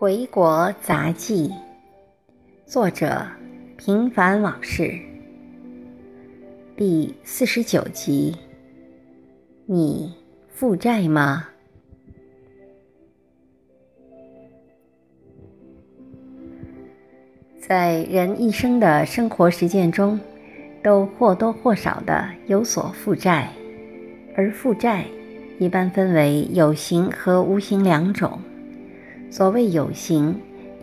回国杂记，作者平凡往事，第四十九集。你负债吗？在人一生的生活实践中，都或多或少的有所负债，而负债一般分为有形和无形两种。所谓有形，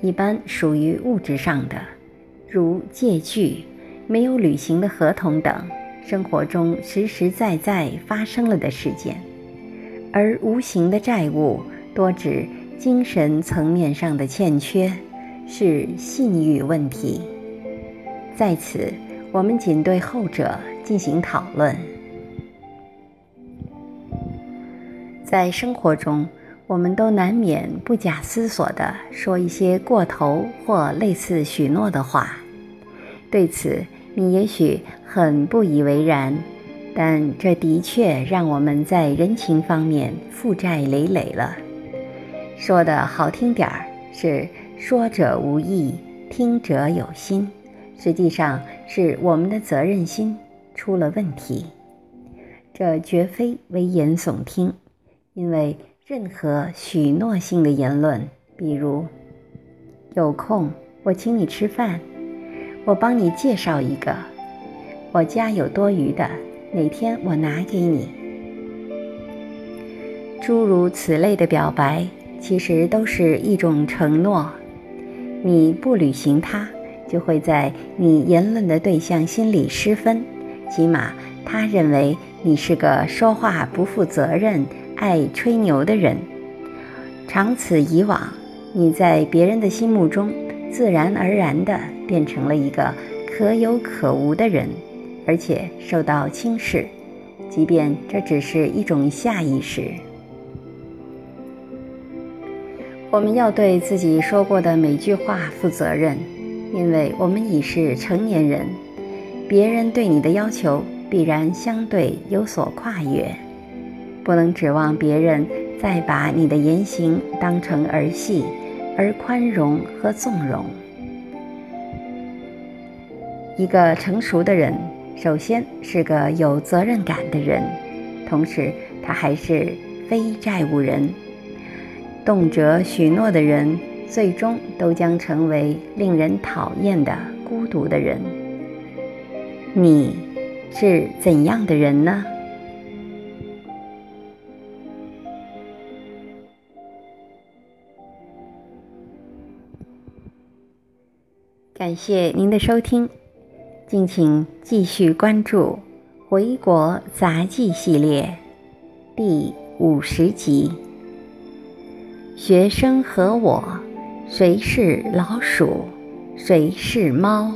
一般属于物质上的，如借据、没有履行的合同等，生活中实实在在发生了的事件；而无形的债务，多指精神层面上的欠缺，是信誉问题。在此，我们仅对后者进行讨论。在生活中，我们都难免不假思索地说一些过头或类似许诺的话，对此你也许很不以为然，但这的确让我们在人情方面负债累累了。说的好听点儿是说者无意，听者有心，实际上是我们的责任心出了问题。这绝非危言耸听，因为。任何许诺性的言论，比如“有空我请你吃饭”，“我帮你介绍一个”，“我家有多余的，哪天我拿给你”，诸如此类的表白，其实都是一种承诺。你不履行它，就会在你言论的对象心里失分，起码他认为你是个说话不负责任。爱吹牛的人，长此以往，你在别人的心目中自然而然地变成了一个可有可无的人，而且受到轻视，即便这只是一种下意识。我们要对自己说过的每句话负责任，因为我们已是成年人，别人对你的要求必然相对有所跨越。不能指望别人再把你的言行当成儿戏，而宽容和纵容。一个成熟的人，首先是个有责任感的人，同时他还是非债务人。动辄许诺的人，最终都将成为令人讨厌的孤独的人。你是怎样的人呢？感谢您的收听，敬请继续关注《回国杂技》系列第五十集。学生和我，谁是老鼠，谁是猫？